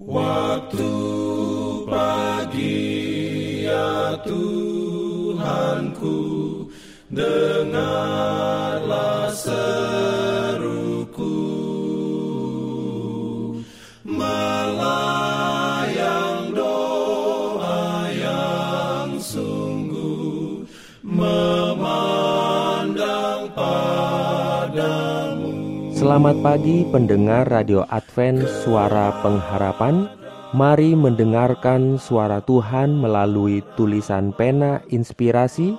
Waktu pagi ya Tuhanku Dengarlah Selamat pagi pendengar Radio Advent Suara Pengharapan. Mari mendengarkan suara Tuhan melalui tulisan pena inspirasi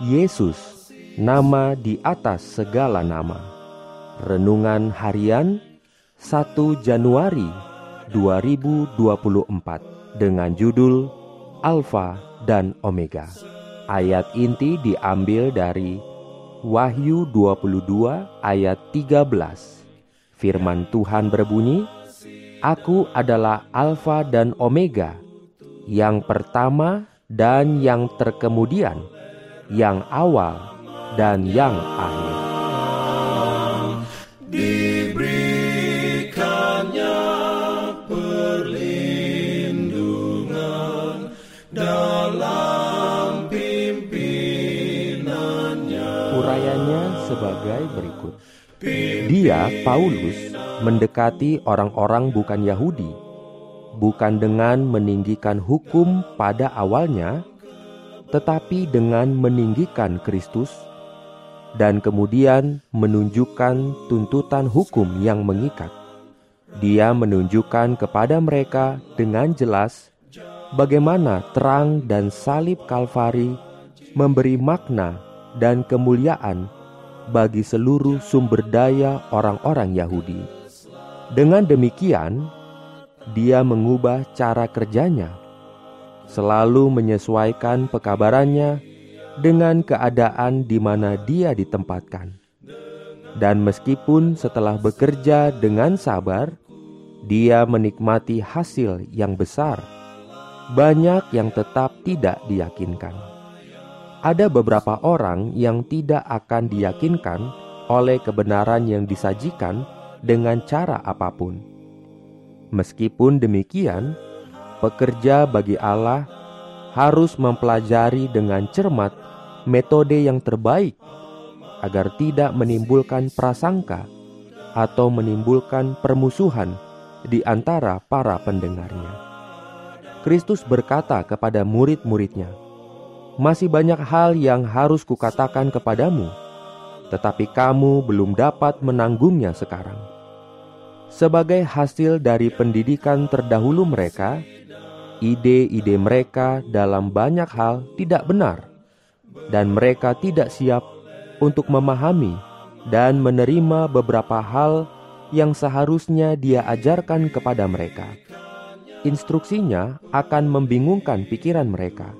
Yesus, nama di atas segala nama. Renungan harian 1 Januari 2024 Dengan judul Alfa dan Omega. Ayat inti diambil dari Wahyu 22 ayat 13 Firman Tuhan berbunyi Aku adalah Alfa dan Omega Yang pertama dan yang terkemudian Yang awal dan yang akhir Urayanya sebagai berikut. Dia, Paulus, mendekati orang-orang bukan Yahudi Bukan dengan meninggikan hukum pada awalnya Tetapi dengan meninggikan Kristus Dan kemudian menunjukkan tuntutan hukum yang mengikat. Dia menunjukkan kepada mereka dengan jelas Bagaimana terang dan salib Kalvari memberi makna dan kemuliaan bagi seluruh sumber daya orang-orang Yahudi. Dengan demikian, dia mengubah cara kerjanya, selalu menyesuaikan pekabarannya dengan keadaan di mana dia ditempatkan. Dan meskipun setelah bekerja dengan sabar, dia menikmati hasil yang besar, banyak yang tetap tidak diyakinkan ada beberapa orang yang tidak akan diyakinkan oleh kebenaran yang disajikan dengan cara apa pun. Meskipun demikian, pekerja bagi Allah harus mempelajari dengan cermat metode yang terbaik agar tidak menimbulkan prasangka atau menimbulkan permusuhan di antara para pendengarnya. Kristus berkata kepada murid-muridnya, masih banyak hal yang harus kukatakan kepadamu, tetapi kamu belum dapat menanggungnya sekarang. Sebagai hasil dari pendidikan terdahulu mereka, ide-ide mereka dalam banyak hal tidak benar, dan mereka tidak siap untuk memahami dan menerima beberapa hal yang seharusnya dia ajarkan kepada mereka. Instruksinya akan membingungkan pikiran mereka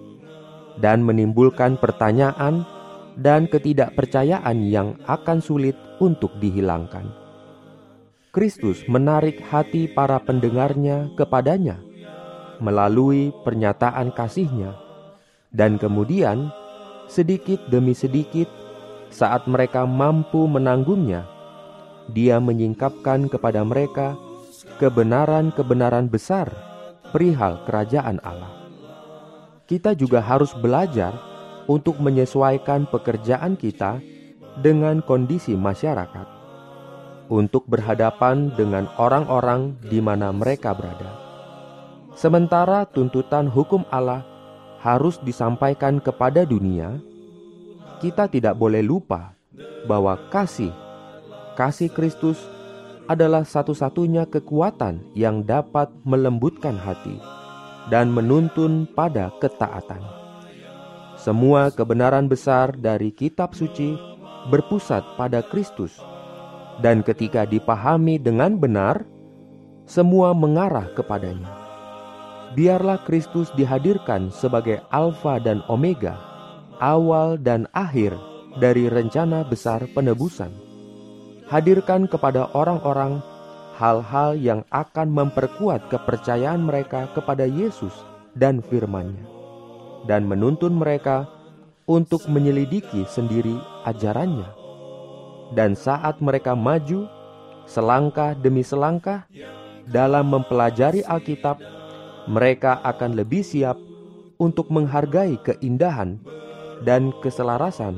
dan menimbulkan pertanyaan dan ketidakpercayaan yang akan sulit untuk dihilangkan. Kristus menarik hati para pendengarnya kepadanya melalui pernyataan kasihnya, dan kemudian sedikit demi sedikit saat mereka mampu menanggungnya, dia menyingkapkan kepada mereka kebenaran-kebenaran besar perihal kerajaan Allah kita juga harus belajar untuk menyesuaikan pekerjaan kita dengan kondisi masyarakat, untuk berhadapan dengan orang-orang di mana mereka berada. Sementara tuntutan hukum Allah harus disampaikan kepada dunia, kita tidak boleh lupa bahwa kasih, kasih Kristus adalah satu-satunya kekuatan yang dapat melembutkan hati dan menuntun pada ketaatan. Semua kebenaran besar dari kitab suci berpusat pada Kristus, dan ketika dipahami dengan benar, semua mengarah kepadanya. Biarlah Kristus dihadirkan sebagai Alfa dan Omega, awal dan akhir dari rencana besar penebusan. Hadirkan kepada orang-orang hal-hal yang akan memperkuat kepercayaan mereka kepada Yesus dan firman-Nya dan menuntun mereka untuk menyelidiki sendiri ajarannya. Dan saat mereka maju selangkah demi selangkah, dalam mempelajari Alkitab, mereka akan lebih siap untuk menghargai keindahan dan keselarasan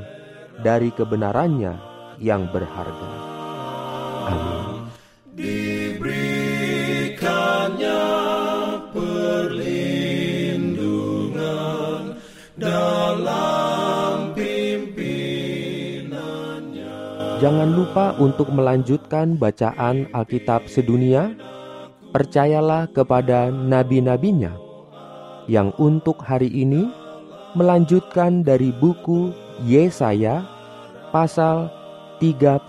dari kebenarannya yang berharga. Amin. Jangan lupa untuk melanjutkan bacaan Alkitab sedunia. Percayalah kepada nabi-nabinya yang untuk hari ini melanjutkan dari buku Yesaya pasal 39.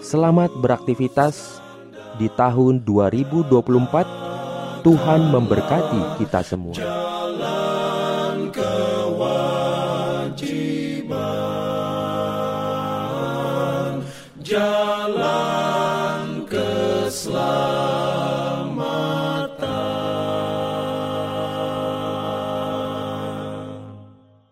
Selamat beraktivitas di tahun 2024. Tuhan memberkati kita semua. Joe.